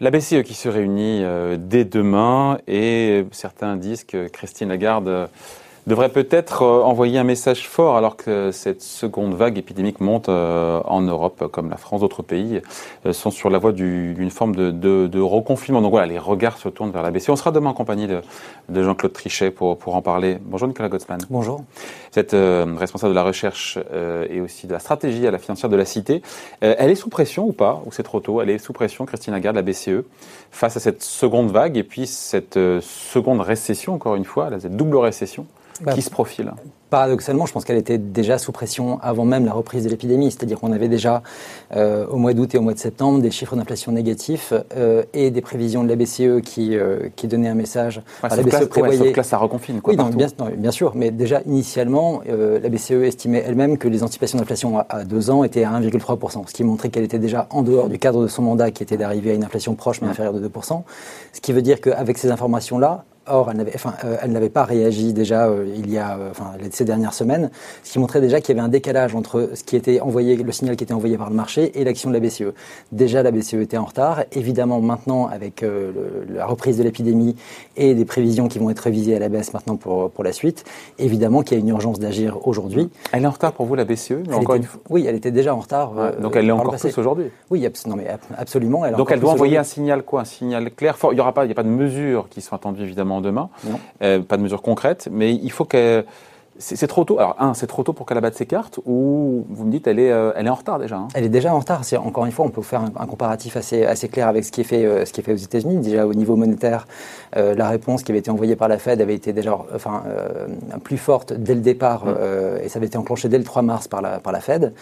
La BCE qui se réunit euh, dès demain et certains disent que Christine Lagarde devrait peut-être euh, envoyer un message fort alors que cette seconde vague épidémique monte euh, en Europe, comme la France, d'autres pays euh, sont sur la voie d'une forme de, de, de, reconfinement. Donc voilà, les regards se tournent vers la BCE. On sera demain en compagnie de, de Jean-Claude Trichet pour, pour en parler. Bonjour Nicolas Gottsman. Bonjour. Vous êtes responsable de la recherche et aussi de la stratégie à la financière de la Cité. elle est sous pression ou pas Ou c'est trop tôt? Elle est sous pression, Christine Lagarde, la BCE, face à cette seconde vague et puis cette seconde récession, encore une fois, cette double récession bah, qui se profile Paradoxalement, je pense qu'elle était déjà sous pression avant même la reprise de l'épidémie. C'est-à-dire qu'on avait déjà, euh, au mois d'août et au mois de septembre, des chiffres d'inflation négatifs euh, et des prévisions de la BCE qui, euh, qui donnaient un message. Ouais, la BCE prévoyait... Ouais, que là, ça reconfine. Quoi, oui, non, bien, non, bien, sûr. Mais déjà, initialement, euh, la BCE estimait elle-même que les anticipations d'inflation à, à, deux ans étaient à 1,3%, ce qui montrait qu'elle était déjà en dehors du cadre de son mandat, qui était d'arriver à une inflation proche mais inférieure de 2%. Ce qui veut dire qu'avec ces informations-là, Or, elle n'avait, enfin, euh, pas réagi déjà euh, il y a, euh, enfin, ces dernières semaines, ce qui montrait déjà qu'il y avait un décalage entre ce qui était envoyé, le signal qui était envoyé par le marché et l'action de la BCE. Déjà, la BCE était en retard. Évidemment, maintenant, avec le, la reprise de l'épidémie et des prévisions qui vont être révisées à la baisse maintenant pour, pour la suite, évidemment qu'il y a une urgence d'agir aujourd'hui. Elle est en retard pour vous, la BCE encore une fois. Oui, elle était déjà en retard. Ouais, donc elle l'est encore plus aujourd'hui. Oui, non, mais absolument. Elle donc elle doit envoyer un signal quoi? Un signal clair, fort. Il n'y aura pas, il n'y a pas de mesures qui sont attendues évidemment demain, euh, pas de mesures concrètes, mais il faut que c'est trop tôt. Alors, un, c'est trop tôt pour qu'elle abatte ses cartes, ou vous me dites, elle est, euh, elle est en retard déjà. Hein. Elle est déjà en retard. Encore une fois, on peut faire un, un, comparatif assez, assez clair avec ce qui est fait, euh, ce qui est fait aux États-Unis. Déjà au niveau monétaire, euh, la réponse qui avait été envoyée par la Fed avait été déjà, enfin, plus forte dès le départ, mm. et ça avait été enclenché dès le 3 mars par la, par la Fed.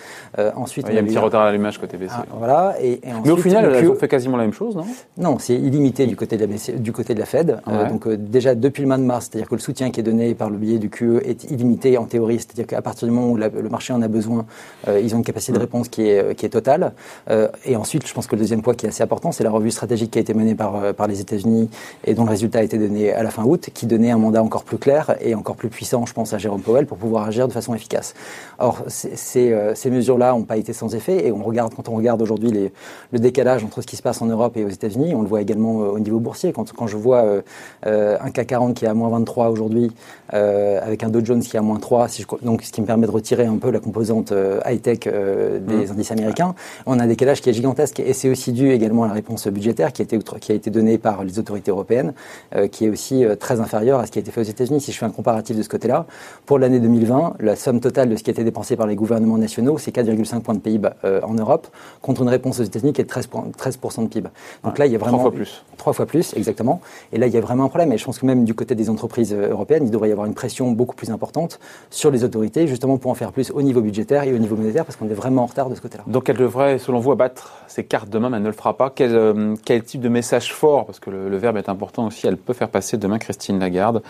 ensuite, il y a un petit retard à l'allumage côté BCE. Ah, voilà. Et, et ensuite, Mais au final, elle fait quasiment la même chose, non? Non, c'est illimité du côté de la, BCE, du côté de la Fed. Ouais. donc déjà depuis le mois de mars, c'est-à-dire que le soutien qui est donné par le biais du QE est illimité en théorie c'est-à-dire qu'à partir du moment où la, le marché en a besoin, euh, ils ont une capacité de mm. réponse qui est, qui est totale. Euh, et ensuite, je pense que le deuxième point qui est assez important, c'est la revue stratégique qui a été menée par, euh, par les États-Unis et dont le résultat a été donné à la fin août, qui donnait un mandat encore plus clair et encore plus puissant, je pense, à Jérôme Powell pour pouvoir agir de façon efficace. Or, ces, euh, ces mesures-là n'ont pas été sans effet et on regarde, quand on regarde aujourd'hui le décalage entre ce qui se passe en Europe et aux États-Unis, on le voit également au niveau boursier. Quand, quand je vois euh, un CAC 40 qui est à moins 23 aujourd'hui, avec un Dow Jones qui est à moins 3, si je, donc ce qui me permet de retirer un peu la composante euh, high-tech euh, des mmh. indices américains, on a un décalage qui est gigantesque et c'est aussi dû également à la réponse budgétaire qui a été, qui a été donnée par les autorités européennes, euh, qui est aussi très inférieure à ce qui a été fait aux États-Unis. Si je fais un comparatif de ce côté-là, pour l'année 2020, la somme totale de ce qui a été dépensé par les gouvernements nationaux, c'est 4,5 points de PIB en Europe, contre une réponse aux États-Unis qui est de 13, 13 de PIB. Donc ouais, là, il y a vraiment trois fois plus. Trois fois plus, exactement. Et là, il y a vraiment un problème. Et je pense que même du côté des entreprises européennes, il devrait y avoir une pression beaucoup plus importante sur les autorités, justement pour en faire plus au niveau budgétaire et au niveau monétaire, parce qu'on est vraiment en retard de ce côté-là. Donc elle devrait, selon vous, abattre ses cartes demain, mais elle ne le fera pas. Quel, euh, quel type de message fort, parce que le, le, verbe est important aussi, elle peut faire passer demain Christine Lagarde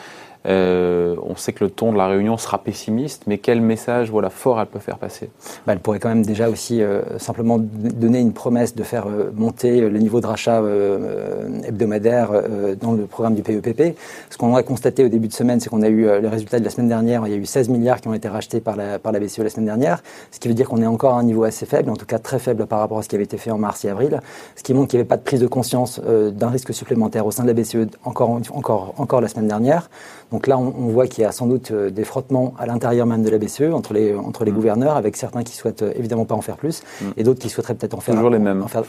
euh, on sait que le ton de la réunion sera pessimiste, mais quel message voilà, fort elle peut faire passer bah, Elle pourrait quand même déjà aussi euh, simplement donner une promesse de faire euh, monter le niveau de rachat hebdomadaire dans le programme du PEPP. Ce qu'on a constaté au début de semaine, c'est qu'on a eu les résultats de la semaine dernière. Il y a eu 16 milliards qui ont été rachetés par la, BCE la semaine dernière, ce qui veut dire qu'on est encore à un niveau assez faible, en tout cas très faible par rapport à ce qui avait été fait en mars et avril, ce qui montre qu'il n'y avait pas de prise de conscience d'un risque supplémentaire au sein de la BCE encore, encore, encore la semaine dernière. Là, on, on voit qu'il y a sans doute euh, des frottements à l'intérieur même de la BCE entre les, entre les mmh. gouverneurs, avec certains qui souhaitent euh, évidemment pas en faire plus, mmh. et d'autres qui souhaiteraient peut-être en faire. Toujours les mêmes. En faire,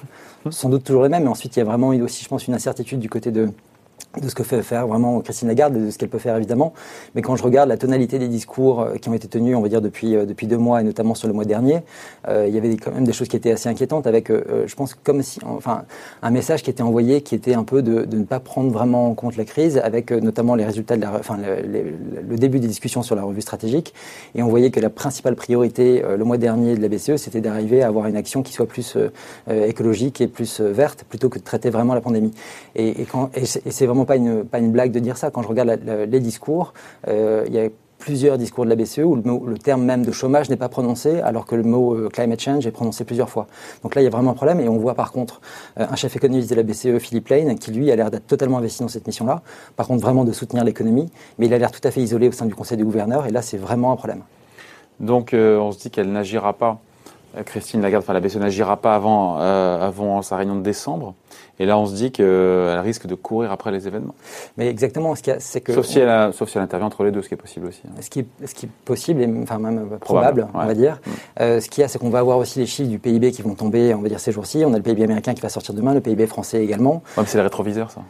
sans doute toujours les mêmes, mais ensuite il y a vraiment aussi, je pense, une incertitude du côté de, de ce que fait faire vraiment Christine Lagarde, de ce qu'elle peut faire évidemment. Mais quand je regarde la tonalité des discours euh, qui ont été tenus, on va dire depuis euh, depuis deux mois et notamment sur le mois dernier, euh, il y avait quand même des choses qui étaient assez inquiétantes avec, je pense comme si, enfin, un message qui était envoyé qui était un peu de, ne pas prendre vraiment en compte la crise, avec notamment les résultats de la, enfin, le, début des discussions sur la revue stratégique. Et on voyait que la principale priorité le mois dernier de la BCE, c'était d'arriver à avoir une action qui soit plus écologique et plus verte, plutôt que de traiter vraiment la pandémie. Et, et, et c'est vraiment pas une, blague de dire ça. Quand je regarde les discours, euh, il y a plusieurs discours de la BCE où le, terme même de chômage n'est pas prononcé, alors que le mot euh, climate change est prononcé plusieurs fois. Donc là, il y a vraiment un problème. Et on voit par contre euh, un chef économiste de la BCE, Philippe Lane, qui lui a l'air d'être totalement investi dans cette mission-là. Par contre, vraiment de soutenir l'économie, mais il a l'air tout à fait isolé au sein du Conseil du gouverneur. Et là, c'est vraiment un problème. Donc on se dit qu'elle n'agira pas, Christine Lagarde, enfin la BCE n'agira pas avant, avant sa réunion de décembre. Et là, on se dit qu'elle risque de courir après les événements. Mais exactement, ce qu'il y a, c'est que. Sauf si, elle sauf si elle intervient entre les deux, ce qui est possible aussi. Hein. Ce, qui est, ce qui est possible, et enfin même probable, on va dire. Mm. Euh, ce qu'il y a, c'est qu'on va avoir aussi les chiffres du PIB qui vont tomber, on va dire, ces jours-ci. On a le PIB américain qui va sortir demain, le PIB français également. Ouais, c'est le rétroviseur, ça.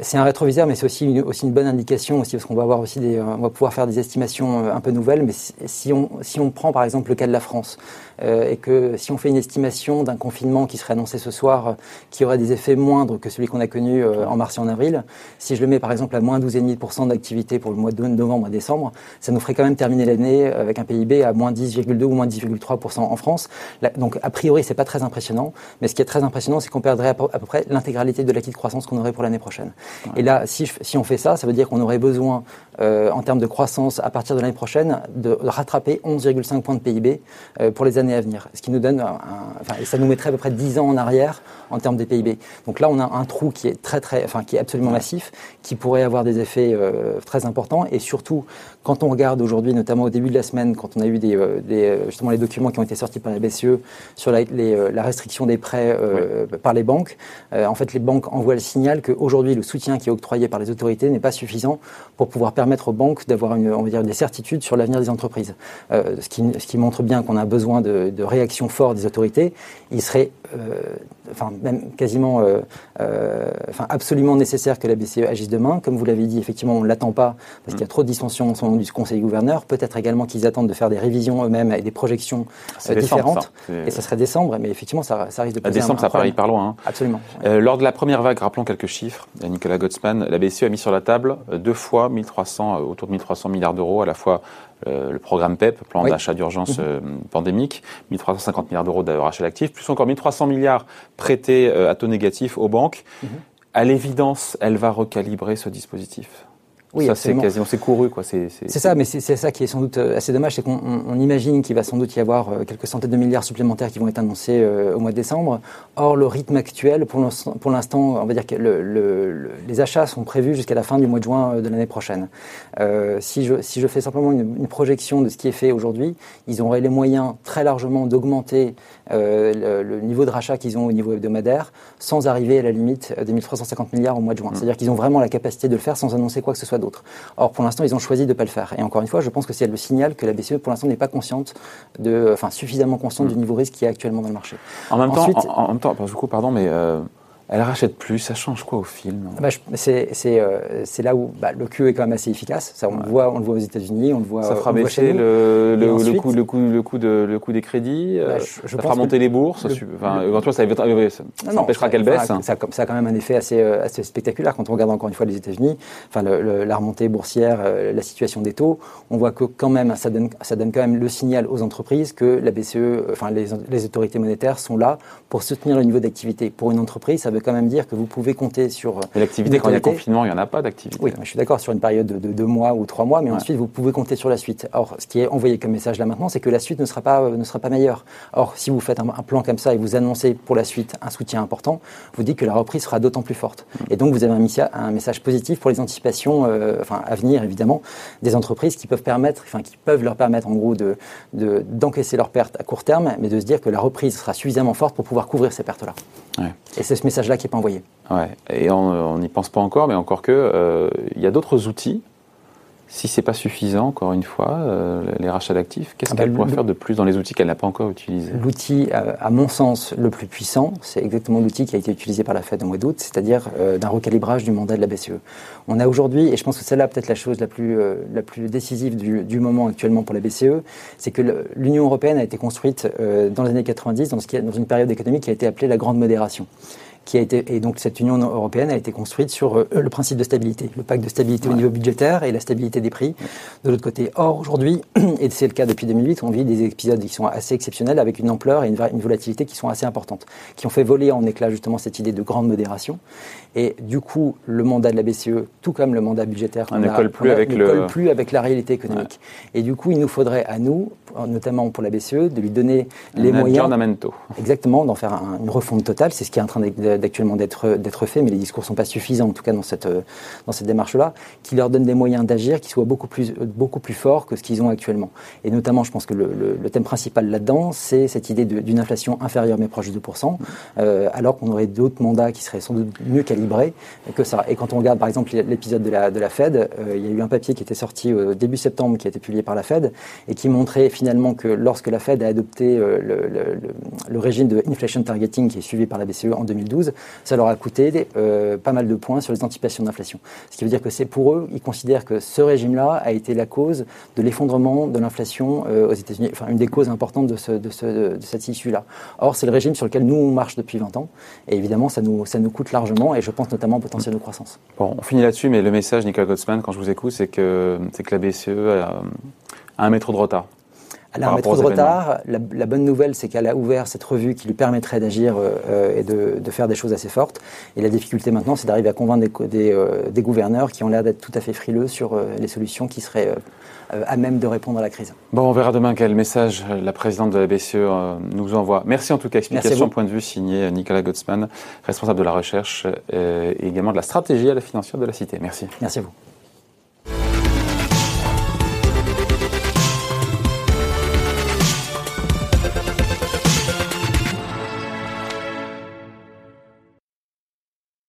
C'est un rétroviseur, mais c'est aussi une, aussi une bonne indication aussi, parce qu'on va avoir aussi des, on va pouvoir faire des estimations euh, un peu nouvelles. Mais si on, si on prend par exemple le cas de la France, euh, et que si on fait une estimation d'un confinement qui serait annoncé ce soir, euh, qui aurait des effets moindres que celui qu'on a connu euh, en mars et en avril, si je le mets par exemple à moins 12,5% d'activité pour le mois de novembre et décembre, ça nous ferait quand même terminer l'année avec un PIB à moins 10,2 ou moins 10,3% en France. donc a priori, c'est pas très impressionnant, mais ce qui est très impressionnant, c'est qu'on perdrait à peu, près l'intégralité de l'acquis de croissance qu'on aurait pour l'année prochaine. Et là, si, si, on fait ça, ça veut dire qu'on aurait besoin, en termes de croissance, à partir de l'année prochaine, de rattraper 11,5 points de PIB pour les années à venir. Ce qui nous donne, enfin, et ça nous mettrait à peu près 10 ans en arrière en termes des PIB. Donc là, on a un trou qui est très, très, enfin, qui est absolument massif, qui pourrait avoir des effets euh, très importants. Et surtout, quand on regarde aujourd'hui, notamment au début de la semaine, quand on a eu des, euh, des euh, justement les documents qui ont été sortis par la BCE sur la, les, la restriction des prêts par les banques, en fait, les banques envoient le signal qu'aujourd'hui, le soutien qui est octroyé par les autorités n'est pas suffisant pour pouvoir permettre aux banques d'avoir une, on va dire, des certitudes sur l'avenir des entreprises. ce, qui, ce qui montre bien qu'on a besoin de, de réactions fortes des autorités. Il serait enfin même quasiment, euh, euh, enfin absolument nécessaire que la BCE agisse demain. Comme vous l'avez dit, effectivement, on ne l'attend pas parce qu'il y a trop de en ce moment du Conseil gouverneur. Peut-être également qu'ils attendent de faire des révisions eux-mêmes et des projections euh, différentes. et ça serait décembre, mais effectivement, ça, ça risque de poser décembre, ça paraît hyper loin. Hein. Absolument. lors de la première vague, rappelons quelques chiffres. Nicolas Gottsman, la BCE a mis sur la table deux fois 1300, autour de 1300 milliards d'euros, à la fois le programme PEP, plan d'achat d'urgence mhm. pandémique, 1350 milliards d'euros d'achat d'actifs, plus encore 1300 milliards prêtés euh, à taux négatif aux banques. Mhm. À l'évidence, elle va recalibrer ce dispositif. Oui, ça c'est quasiment c'est couru quoi. C'est ça, mais c'est ça qui est sans doute euh, assez dommage, c'est qu'on imagine qu'il va sans doute y avoir euh, quelques centaines de milliards supplémentaires qui vont être annoncés au mois de décembre. Or le rythme actuel, pour l'instant, on va dire que le, les achats sont prévus jusqu'à la fin du mois de juin de l'année prochaine. si je si je fais simplement une, une projection de ce qui est fait aujourd'hui, ils auraient les moyens très largement d'augmenter euh, le, niveau de rachat qu'ils ont au niveau hebdomadaire sans arriver à la limite des 1350 milliards au mois de juin. Mm. C'est-à-dire qu'ils ont vraiment la capacité de le faire sans annoncer quoi que ce soit Or, pour l'instant, ils ont choisi de ne pas le faire. Et encore une fois, je pense que c'est le signal que la BCE, pour l'instant, n'est pas consciente de, enfin, suffisamment consciente du mm. niveau risque qui est actuellement dans le marché. En même temps, en, même temps, du coup, pardon, mais euh, elle rachète plus, ça change quoi au film bah, euh, C'est là où bah, le QE est quand même assez efficace. Ça, on, le voit, on le voit aux États-Unis, on le voit. Ça fera baisser le, le, le, coût, le, coût, le, coût de, le coût des crédits, bah, euh, ça fera monter les bourses, enfin, éventuellement ça, ça, empêchera qu'elle baisse. Ça, ça, a quand même un effet assez, euh, assez spectaculaire quand on regarde encore une fois les États-Unis, enfin, la remontée boursière, la situation des taux. On voit que quand même, ça donne, ça donne quand même le signal aux entreprises que la BCE, enfin, les, les autorités monétaires sont là pour soutenir le niveau d'activité. Pour une entreprise, ça veut quand même dire que vous pouvez compter sur. Mais l'activité, quand il y a confinement, il n'y en a pas d'activité. Oui, je suis d'accord sur une période de, deux mois ou trois mois, mais ensuite vous pouvez compter sur la suite. Or, ce qui est envoyé comme message là maintenant, c'est que la suite ne sera pas, ne sera pas meilleure. Or, si vous faites un, plan comme ça et vous annoncez pour la suite un soutien important, vous dites que la reprise sera d'autant plus forte. Et donc, vous avez un, un message positif pour les anticipations, euh, enfin, à venir évidemment, des entreprises qui peuvent permettre, enfin, qui peuvent leur permettre en gros de, d'encaisser leurs pertes à court terme, mais de se dire que la reprise sera suffisamment forte pour pouvoir couvrir ces pertes-là. Et c'est ce message-là qui n'est pas envoyé. Ouais. Et on n'y pense pas encore, mais encore que, euh, il y a d'autres outils. Si c'est pas suffisant, encore une fois, euh, les rachats d'actifs, qu'est-ce ah qu'elle bah, pourrait faire de plus dans les outils qu'elle n'a pas encore utilisés? L'outil, euh, à mon sens, le plus puissant, c'est exactement l'outil qui a été utilisé par la Fed au mois d'août, c'est-à-dire d'un recalibrage du mandat de la BCE. On a aujourd'hui, et je pense que c'est là peut-être la chose la plus, la plus décisive du, du, moment actuellement pour la BCE, c'est que l'Union européenne a été construite dans les années 90 dans, ce qui, dans une période économique qui a été appelée la grande modération qui a été et donc cette Union européenne a été construite sur euh, le principe de stabilité, le pacte de stabilité au niveau budgétaire et la stabilité des prix de l'autre côté. Or aujourd'hui, et c'est le cas depuis 2008, on vit des épisodes qui sont assez exceptionnels avec une ampleur et une, une volatilité qui sont assez importantes, qui ont fait voler en éclat justement cette idée de grande modération. Et du coup, le mandat de la BCE, tout comme le mandat budgétaire, ne colle plus avec le... plus avec la réalité économique. Et du coup, il nous faudrait à nous, notamment pour la BCE, de lui donner les moyens. Exactement, d'en faire une refonte totale. C'est ce qui est en train de d'actuellement d'être fait, mais les discours sont pas suffisants en tout cas dans cette dans cette démarche-là, qui leur donne des moyens d'agir qui soient beaucoup plus beaucoup plus forts que ce qu'ils ont actuellement. Et notamment, je pense que le, le, thème principal là-dedans, c'est cette idée d'une inflation inférieure mais proche de 2%, euh, alors qu'on aurait d'autres mandats qui seraient sans doute mieux calibrés que ça. Et quand on regarde par exemple l'épisode de la, de la Fed, euh, il y a eu un papier qui était sorti au début septembre, qui a été publié par la Fed, et qui montrait finalement que lorsque la Fed a adopté euh, le, le, régime de inflation targeting qui est suivi par la BCE en 2012, ça leur a coûté euh, pas mal de points sur les anticipations d'inflation. Ce qui veut dire que c'est pour eux, ils considèrent que ce régime-là a été la cause de l'effondrement de l'inflation euh, aux États-Unis, enfin une des causes importantes de, ce, de, ce, de cette issue-là. Or, c'est le régime sur lequel nous on marche depuis 20 ans, et évidemment, ça nous, ça nous coûte largement, et je pense notamment au potentiel de croissance. Bon, on finit là-dessus, mais le message, Nicolas Gottsman, quand je vous écoute, c'est que, que la BCE a un métro de retard. Elle a un métro de retard. La, bonne nouvelle, c'est qu'elle a ouvert cette revue qui lui permettrait d'agir euh, et de, de, faire des choses assez fortes. Et la difficulté maintenant, c'est d'arriver à convaincre des, des, euh, des, gouverneurs qui ont l'air d'être tout à fait frileux sur euh, les solutions qui seraient à même de répondre à la crise. Bon, on verra demain quel message la présidente de la BCE nous envoie. Merci en tout cas. Explication, point de vue signé Nicolas Gottsman, responsable de la recherche et également de la stratégie à la financière de la Cité. Merci. Merci à vous.